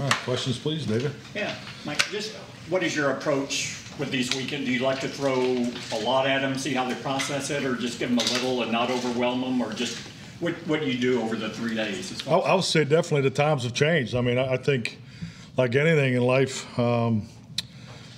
All right, questions, please, David? Yeah, Mike, just what is your approach with these weekend? Do you like to throw a lot at them, see how they process it, or just give them a little and not overwhelm them, or just what what do you do over the three days? I, I would say definitely the times have changed. I mean, I, I think, like anything in life, um,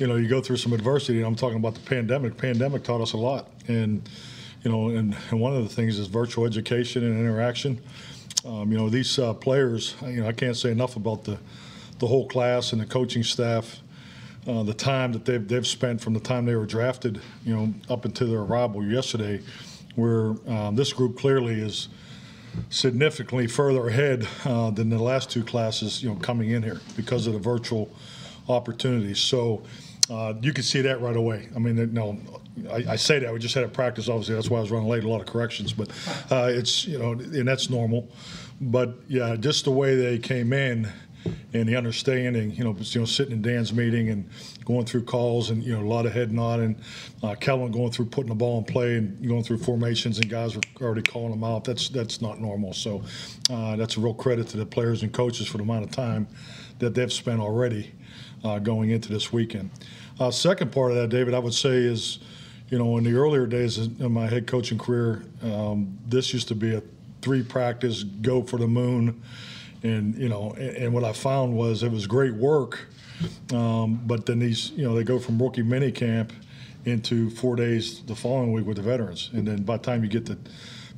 you know, you go through some adversity. I'm talking about the pandemic. Pandemic taught us a lot, and you know, and, and one of the things is virtual education and interaction. Um, you know, these uh, players. You know, I can't say enough about the the whole class and the coaching staff. Uh, the time that they've, they've spent from the time they were drafted, you know, up until their arrival yesterday, where um, this group clearly is significantly further ahead uh, than the last two classes, you know, coming in here because of the virtual opportunities. So uh, you can see that right away. I mean, no, I, I say that we just had a practice. Obviously, that's why I was running late. A lot of corrections, but uh, it's you know, and that's normal. But yeah, just the way they came in and the understanding, you know, you know, sitting in Dan's meeting and going through calls and you know a lot of head nodding. Uh, Kellen going through putting the ball in play and going through formations and guys were already calling them out. That's that's not normal. So uh, that's a real credit to the players and coaches for the amount of time that they've spent already uh, going into this weekend. Uh, second part of that, David, I would say is, you know, in the earlier days of my head coaching career, um, this used to be a three practice, go for the moon and you know, and, and what I found was it was great work, um, but then these, you know, they go from rookie mini camp into four days the following week with the veterans, and then by the time you get to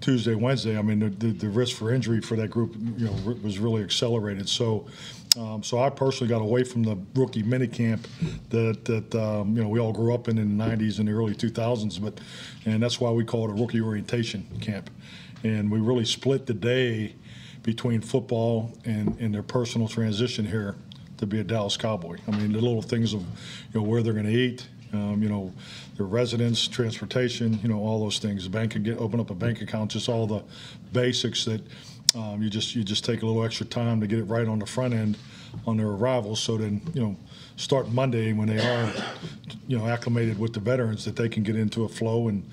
Tuesday, Wednesday, I mean, the, the, the risk for injury for that group, you know, was really accelerated. So. Um, so I personally got away from the rookie mini camp that that um, you know we all grew up in in the 90s and the early 2000s, but and that's why we call it a rookie orientation camp, and we really split the day between football and, and their personal transition here to be a Dallas Cowboy. I mean, the little things of, you know, where they're going to eat, um, you know, their residence, transportation, you know, all those things. The bank can get open up a bank account, just all the basics that um, you just you just take a little extra time to get it right on the front end on their arrival. So then, you know, start Monday when they are, you know, acclimated with the veterans that they can get into a flow and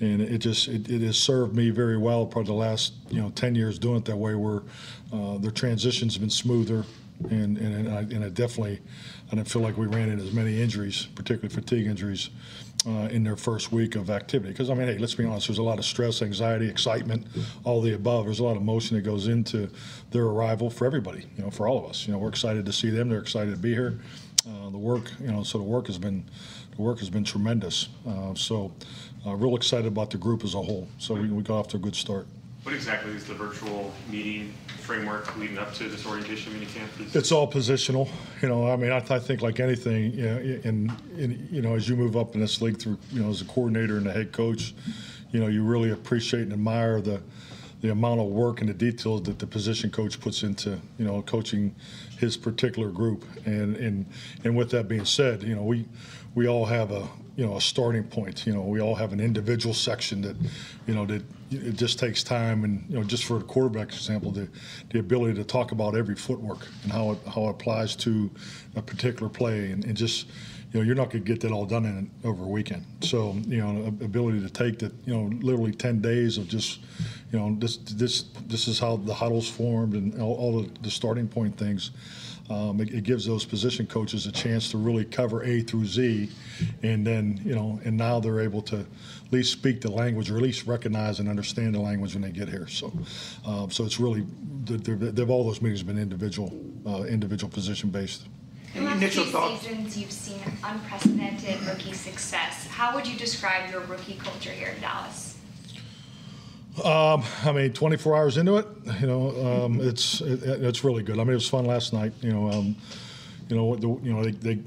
and it just it, it has served me very well probably the last you know 10 years doing it that way where uh, their transitions have been smoother and and, and, I, and I definitely I didn't feel like we ran into as many injuries particularly fatigue injuries uh, in their first week of activity. Because I mean hey let's be honest there's a lot of stress anxiety excitement all the above. There's a lot of emotion that goes into their arrival for everybody you know for all of us. You know we're excited to see them. They're excited to be here. Uh, the work you know so the work has been the work has been tremendous. Uh, so uh, real excited about the group as a whole. So we, we got off to a good start. What exactly is the virtual meeting framework leading up to this orientation mini camp? It's all positional, you know. I mean, I, I think like anything, you know, in, in you know, as you move up in this league through, you know, as a coordinator and a head coach, you know, you really appreciate and admire the the amount of work and the details that the position coach puts into, you know, coaching his particular group. And and and with that being said, you know, we we all have a you know a starting point. You know, we all have an individual section that, you know, that it just takes time and you know just for a quarterback example, the the ability to talk about every footwork and how it how it applies to a particular play and, and just you know, you're not going to get that all done in over a weekend. So, you know, ability to take that, you know, literally 10 days of just, you know, this this this is how the huddles formed and all, all the, the starting point things. Um, it, it, gives those position coaches a chance to really cover A through Z, and then you know, and now they're able to at least speak the language or at least recognize and understand the language when they get here. So, um, so it's really they've, all those meetings been individual, uh, individual position based. In the last few seasons, you've seen unprecedented rookie success. How would you describe your rookie culture here in Dallas? Um, I mean, 24 hours into it, you know, um, it's it, it's really good. I mean, it was fun last night. You know, um, you know, the, you know, they, they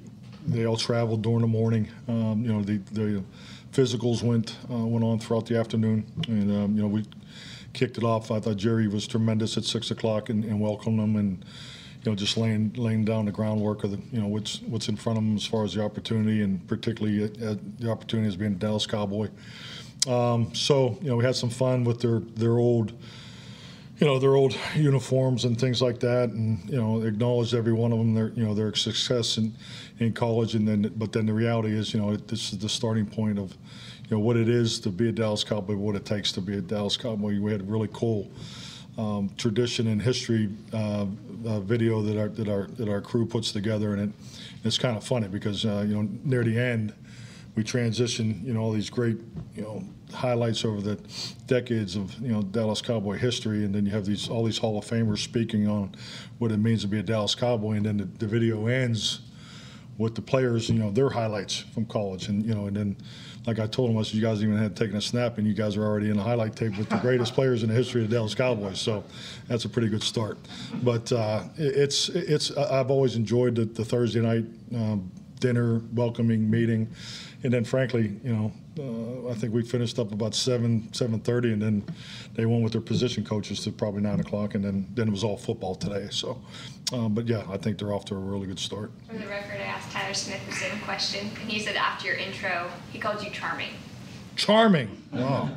they all traveled during the morning. Um, you know, the the physicals went uh, went on throughout the afternoon, and um, you know, we kicked it off. I thought Jerry was tremendous at six o'clock and, and welcomed them and you know, just laying laying down the groundwork of the, you know, what's what's in front of them as far as the opportunity, and particularly uh, the opportunity as being a Dallas Cowboy. Um, so, you know, we had some fun with their their old, you know, their old uniforms and things like that, and you know, acknowledged every one of them their you know their success in in college, and then but then the reality is, you know, this is the starting point of, you know, what it is to be a Dallas Cowboy, what it takes to be a Dallas Cowboy. We had really cool um, tradition and history uh, uh, video that our that our that our crew puts together, and it it's kind of funny because uh, you know near the end we transition you know all these great you know highlights over the decades of you know Dallas Cowboy history, and then you have these all these Hall of Famers speaking on what it means to be a Dallas Cowboy, and then the, the video ends with the players, you know, their highlights from college, and you know, and then, like I told them, I said, you guys even had taken a snap, and you guys are already in the highlight tape with the greatest players in the history of the Dallas Cowboys. So that's a pretty good start. But uh, it- it's it's I've always enjoyed the, the Thursday night um, dinner, welcoming meeting, and then frankly, you know, uh, I think we finished up about seven seven thirty, and then they went with their position coaches to probably nine o'clock, and then then it was all football today. So, um, but yeah, I think they're off to a really good start. For the record, I asked Tyler Smith the same question, and he said after your intro, he called you charming. Charming. Wow.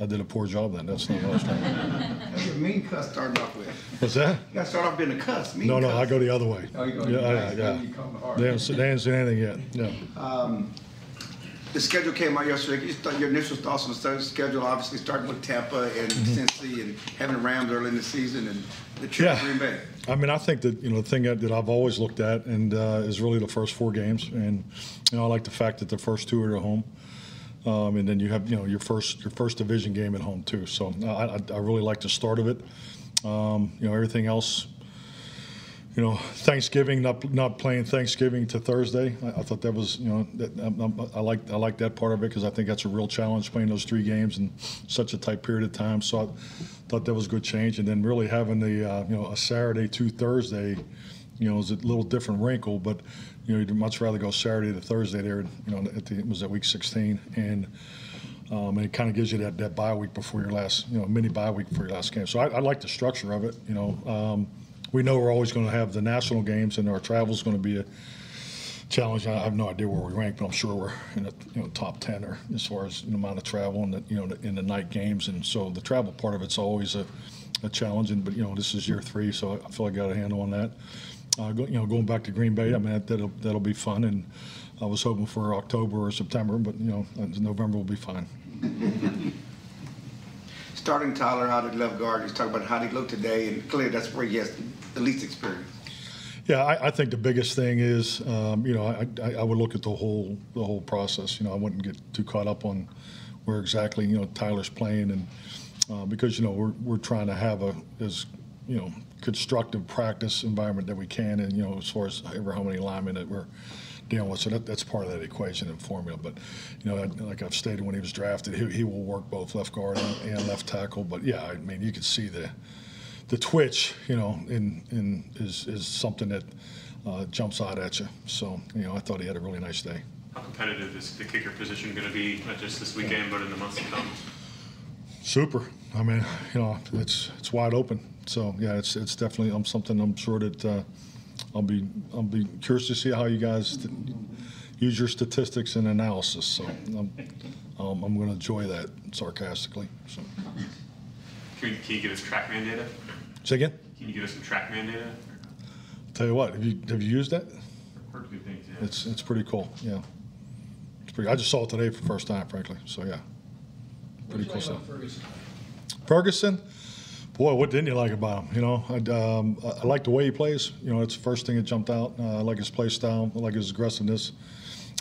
I did a poor job then. That's not what I was trying. That's a mean cuss starting off with. What's that? You gotta start off being a cuss. Mean No, no, cuss. I go the other way. Oh, you go- Yeah, yeah, yeah. You come hard. They haven't, they haven't seen anything yet. Yeah. The schedule came out yesterday. You start your initial thoughts on the schedule? Obviously, starting with Tampa and Mm-hmm. Cincy and having the Rams early in the season and the trip Yeah. to Green Bay. I mean, I think that you know the thing that, that I've always looked at and uh, is really the first four games, and you know I like the fact that the first two are at home, um, and then you have you know your first your first division game at home too. So I, I, I really like the start of it. Um, you know everything else. You know Thanksgiving not not playing Thanksgiving to Thursday. I, I thought that was you know that, I, I, I like I like that part of it because I think that's a real challenge playing those three games in such a tight period of time. So I thought that was a good change, and then really having the uh, you know a Saturday to Thursday, you know, is a little different wrinkle, but you know you'd much rather go Saturday to Thursday there. You know, at the, it was at week 16, and um, and it kind of gives you that, that bye week before your last, you know, mini bye week before your last game. So I, I like the structure of it. You know, um, we know we're always going to have the national games, and our travel is going to be a challenge. I have no idea where we rank, but I'm sure we're in the you know top ten or as far as the amount of travel and the, you know in the night games. And so the travel part of it's always a, a challenge. And but you know this is year three, so I feel like I got a handle on that. Uh, go, you know, going back to Green Bay, I mean that, that'll that'll be fun. And I was hoping for October or September, but you know uh, November will be fine. Starting Tyler out at left guard, he's talking about how he looked today, and clearly that's where he has the least experience. Yeah, I, I think the biggest thing is, um, you know, I, I, I would look at the whole the whole process. You know, I wouldn't get too caught up on where exactly you know Tyler's playing, and uh, because you know we're we're trying to have a as you know constructive practice environment that we can, and you know as far as ever how many linemen that we're dealing with, so that, that's part of that equation and formula. But you know, like I've stated when he was drafted, he, he will work both left guard and, and left tackle. But yeah, I mean you can see the the twitch, you know, in, in is, is something that uh, jumps out at you. So, you know, I thought he had a really nice day. How competitive is the kicker position going to be, not just this weekend, but in the months to come? Super. I mean, you know, it's it's wide open. So yeah, it's it's definitely um, something I'm sure that uh, I'll be I'll be curious to see how you guys t- use your statistics and analysis. So I'm um, I'm going to enjoy that sarcastically. So Can, you- can you give us TrackMan data? say again. Can you give us some TrackMan data? Tell you what, have you have you used that? Heard good things, yeah. It's it's pretty cool. Yeah, it's pretty. I just saw it today for the first time, frankly. So yeah, pretty cool stuff. Ferguson, boy, what didn't you like about him? You know, I, um, I like the way he plays. You know, it's the first thing that jumped out. Uh, I like his play style. I like his aggressiveness,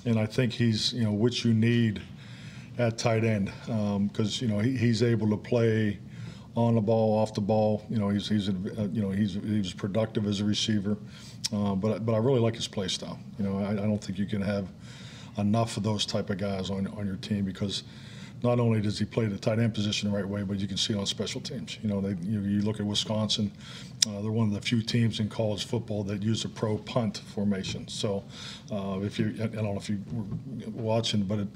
and I think he's you know what you need at tight end because you know he, he's able to play on the ball, off the ball. You know, he's he's uh, you know he's he's productive as a receiver, uh, but but I really like his play style. You know, I, I don't think you can have enough of those type of guys on on your team because not only does he play the tight end position the right way, but you can see on special teams. You know, they, you, you look at Wisconsin; uh, they're one of the few teams in college football that use a pro punt formation. So, uh, if you, I don't know if you were watching, but it,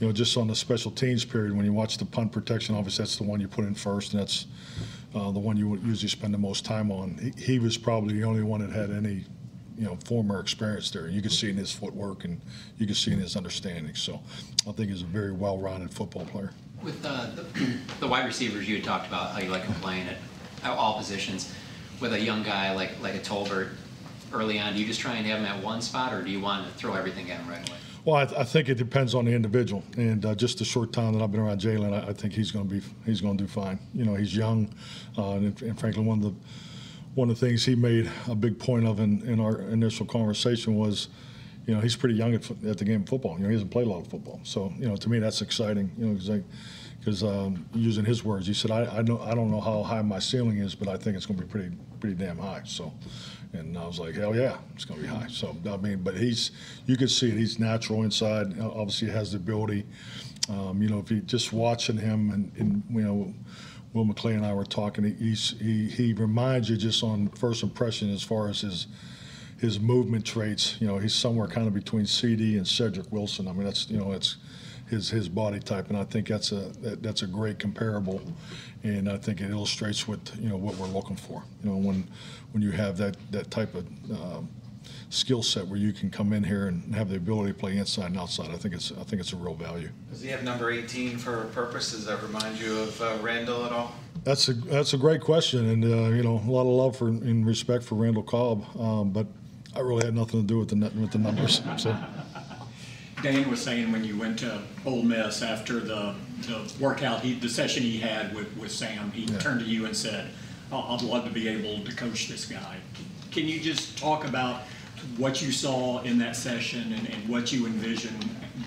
you know, just on the special teams period, when you watch the punt protection, obviously that's the one you put in first, and that's uh, the one you would usually spend the most time on. He, he was probably the only one that had any you know, former experience there. You can see in his footwork and you can see in his understanding. So I think he's a very well-rounded football player. With uh, the, the wide receivers, you had talked about how you like playing at at all positions. With a young guy like like a Tolbert, early on, do you just try and have him at one spot, or do you want to throw everything at him right away? Well, I, th- I think it depends on the individual, and uh, just the short time that I've been around Jalen, I, I think he's going to be he's going to do fine. You know, he's young, uh, and, and frankly, one of the one of the things he made a big point of in, in our initial conversation was, you know, he's pretty young at, at the game of football. You know, he hasn't played a lot of football, so you know, to me, that's exciting. You know, because um, using his words, he said, I, I know I don't know how high my ceiling is, but I think it's going to be pretty pretty damn high. So. And I was like, hell yeah, it's going to be high. So, I mean, but he's, you can see it. He's natural inside. Obviously, has the ability. Um, you know, if you just watching him and, and you know, Will McClay and I were talking, he, he, he reminds you just on first impression as far as his, his movement traits. You know, he's somewhere kind of between CeeDee and Cedric Wilson. I mean, that's, you know, it's his, his body type. And I think that's a, that, that's a great comparable. And I think it illustrates what, you know, what we're looking for. You know, when, when you have that, that type of, um, skill set where you can come in here and have the ability to play inside and outside. I think it's I think it's a real value. Does he have number 18 for a purpose? Does that remind you of uh, Randall at all? That's a that's a great question, and uh, you know a lot of love for and respect for Randall Cobb, um, but I really had nothing to do with the net, with the numbers. So Dan was saying when you went to Ole Miss after the, the workout, he, the session he had with, with Sam, he Yeah. turned to you and said, "Oh, I'd love to be able to coach this guy. Can you just talk about what you saw in that session and, and what you envision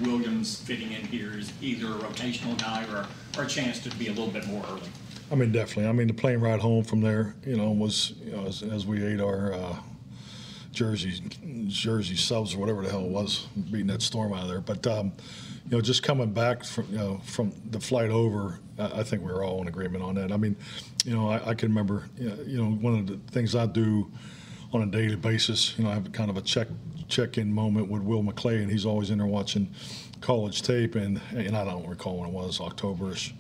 Williams fitting in here is either a rotational guy or, or a chance to be a little bit more early? I mean, definitely. I mean, the plane ride home from there, you know, was you know as, as we ate our uh, Jersey Jersey subs or whatever the hell it was, beating that storm out of there. But um, you know, just coming back from you know from the flight over, I, I think we were all in agreement on that. I mean, you know, I, I can remember, you know, one of the things I do on a daily basis. You know, I have kind of a check check in moment with Will McClay, and he's always in there watching college tape, and and I don't recall when it was Octoberish,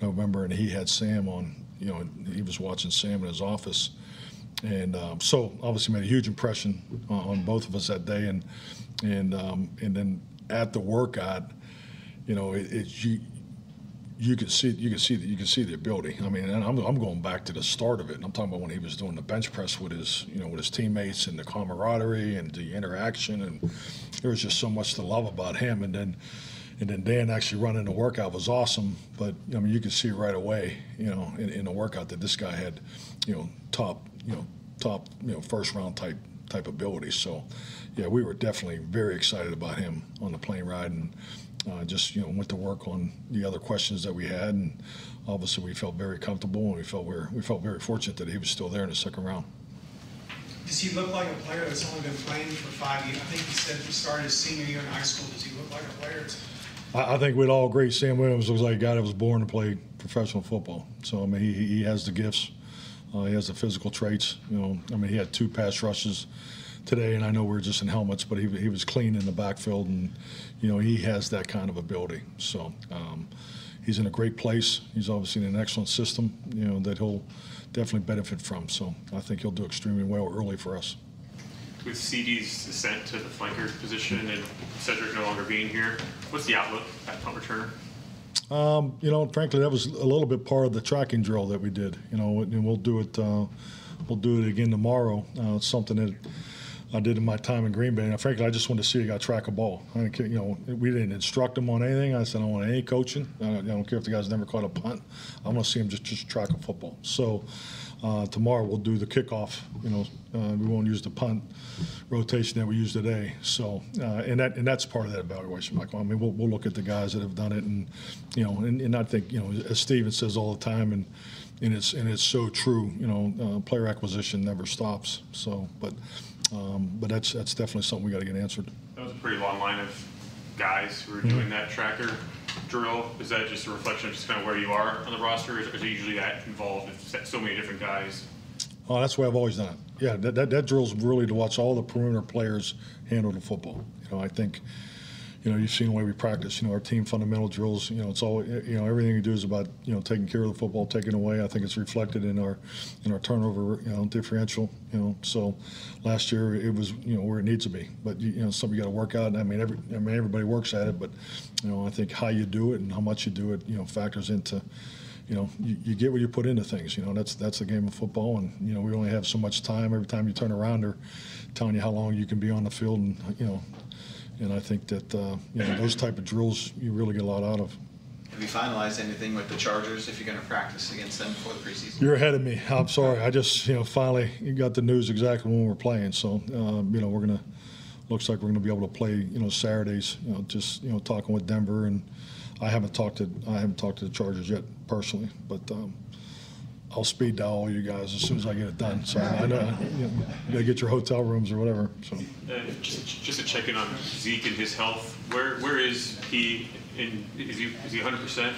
November, and he had Sam on. You know, he was watching Sam in his office, and um, so obviously made a huge impression on, on both of us that day, and and um, and then at the workout, you know, it, you you can see you can see that you can see the ability. I mean, and I'm, I'm going back to the start of it. And I'm talking about when he was doing the bench press with his you know with his teammates and the camaraderie and the interaction, and there was just so much to love about him. And then and then Dan actually running the workout was awesome. But I mean, you could see right away, you know, in, in the workout that this guy had, you know, top you know top you know first round type type ability. So yeah, we were definitely very excited about him on the plane ride and uh, just you know went to work on the other questions that we had, and obviously we felt very comfortable and we felt we we felt very fortunate that he was still there in the second round. Does he look like a player that's only been playing for five years? I think he said he started his senior year in high school. Does he look like a player? I, I think we'd all agree Sam Williams looks like a guy that was born to play professional football. So I mean he, he has the gifts, uh, he has the physical traits. You know, I mean he had two pass rushes today, and I know we are just in helmets, but he, he was clean in the backfield, and you know he has that kind of ability. So um, he's in a great place. He's obviously in an excellent system, you know that he'll definitely benefit from. So I think he'll do extremely well early for us. With CeeDee's ascent to the flanker position and Cedric no longer being here, what's the outlook at punt returner? Um, you know, frankly, that was a little bit part of the tracking drill that we did. You know, and we'll do it. Uh, we'll do it again tomorrow. Uh, it's something that I did in my time in Green Bay. And frankly, I just wanted to see a guy track a ball. I didn't care, you know, we didn't instruct him on anything. I said I don't want any coaching. I don't, I don't care if the guy's never caught a punt. I want to see him just just track a football. So. Uh, tomorrow we'll do the kickoff. You know, uh, we won't use the punt rotation that we use today. So, uh, and that and that's part of that evaluation, Michael. I mean, we'll, we'll look at the guys that have done it, and you know, and, and I think you know, as Stephen says all the time, and and it's and it's so true. You know, uh, player acquisition never stops. So, but um, but that's that's definitely something we got to get answered. That was a pretty long line of guys who were doing that tracker drill. Is that just a reflection of just kind of where you are on the roster? Is is it usually that involved with so many different guys? Oh, that's the way I've always done it. Yeah, that, that, that drill's really to watch all the perimeter players handle the football. You know, I think, you know, you've seen the way we practice. You know, our team fundamental drills. You know, it's all you know. Everything we do is about you know taking care of the football, taking away. I think it's reflected in our in our turnover you know differential. You know, so last year it was you know where it needs to be. But you, you know, something you got to work out. I mean, every I mean everybody works at it, but you know, I think how you do it and how much you do it, you know, factors into you know, you, you get what you put into things. You know, that's that's the game of football, and you know we only have so much time. Every time you turn around, they're telling you how long you can be on the field, and you know, And I think that, uh, you know, those type of drills, you really get a lot out of. Have you finalized anything with the Chargers if you're gonna practice against them before the preseason? You're ahead of me. I'm sorry. I just, you know, finally got the news exactly when we're playing. So, um, you know, we're gonna. Looks like we're gonna be able to play, you know, Saturdays. You know, just you know, talking with Denver, and I haven't talked to I haven't talked to the Chargers yet personally, but um, I'll speed dial all you guys as soon as I get it done. So I know you, know, you gotta get your hotel rooms or whatever. So. Uh, just, just to check in on Zeke and his health, where, where is he in, is he, is he hundred percent?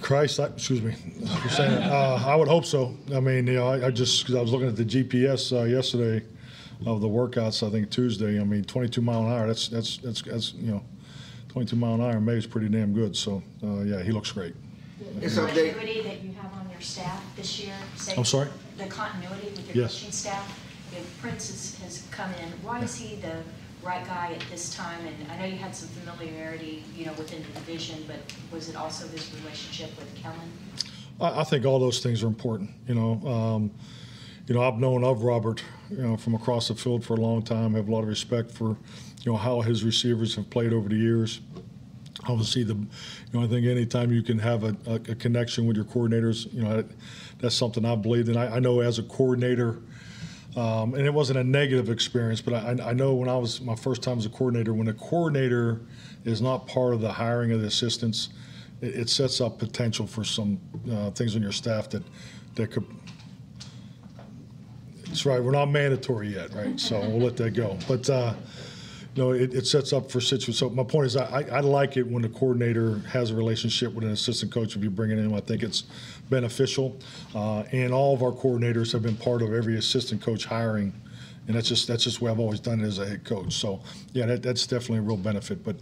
Christ, I, excuse me. You're saying, uh, I would hope so. I mean, you know, I, I just because I was looking at the GPS uh, yesterday of the workouts. I think Tuesday. I mean, 22 mile an hour. That's that's that's, that's you know, 22 mile an hour in May is pretty damn good. So uh, yeah, he looks great. It's update. that you have on your staff this year, say. I'm sorry? The continuity with your Yes. coaching staff. If Prince has, has come in, why is he the right guy at this time? And I know you had some familiarity, you know, within the division, but was it also his relationship with Kellen? I, I think all those things are important. You know, um, you know, I've known of Robert, you know, from across the field for a long time. I have a lot of respect for, you know, how his receivers have played over the years. Obviously, the, you know, I think anytime you can have a, a, a connection with your coordinators, you know, that, that's something I believe in. I, I know as a coordinator, um, and it wasn't a negative experience, but I, I know when I was my first time as a coordinator, when a coordinator is not part of the hiring of the assistants, it, it sets up potential for some uh, things on your staff that that could. That's right. We're not mandatory yet, right? So we'll let that go. But uh, you know, it, it sets up for situations. So my point is, I, I like it when the coordinator has a relationship with an assistant coach. If you bring it in, I think it's beneficial. Uh, and all of our coordinators have been part of every assistant coach hiring, and that's just that's just the way I've always done it as a head coach. So yeah, that, that's definitely a real benefit. But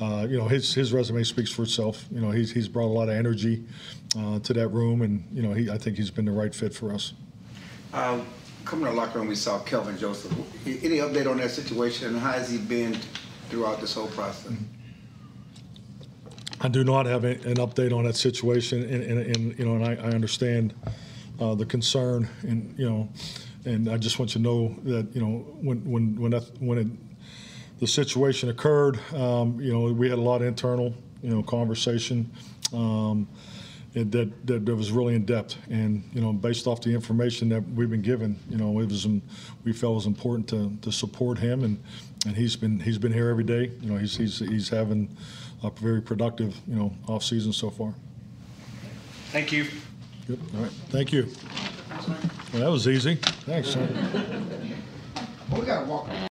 uh, you know, his his resume speaks for itself. You know, he's he's brought a lot of energy uh, to that room, and you know, he I think he's been the right fit for us. Uh, Coming to the locker room, we saw Kelvin Joseph. Any update on that situation and how has he been throughout this whole process? I do not have an update on that situation, and, and, and you know, and I, I understand uh, the concern, and you know, and I just want you to know that you know when when when that when it, the situation occurred, um, you know, we had a lot of internal you know conversation. Um, that, that that was really in depth, and you know, based off the information that we've been given, you know, it was um, we felt it was important to, to support him, and and he's been he's been here every day. You know, he's he's he's having a very productive you know off season so far. Thank you. Yep. All right. Thank you. Well, that was easy. Thanks. Sir. We gotta walk.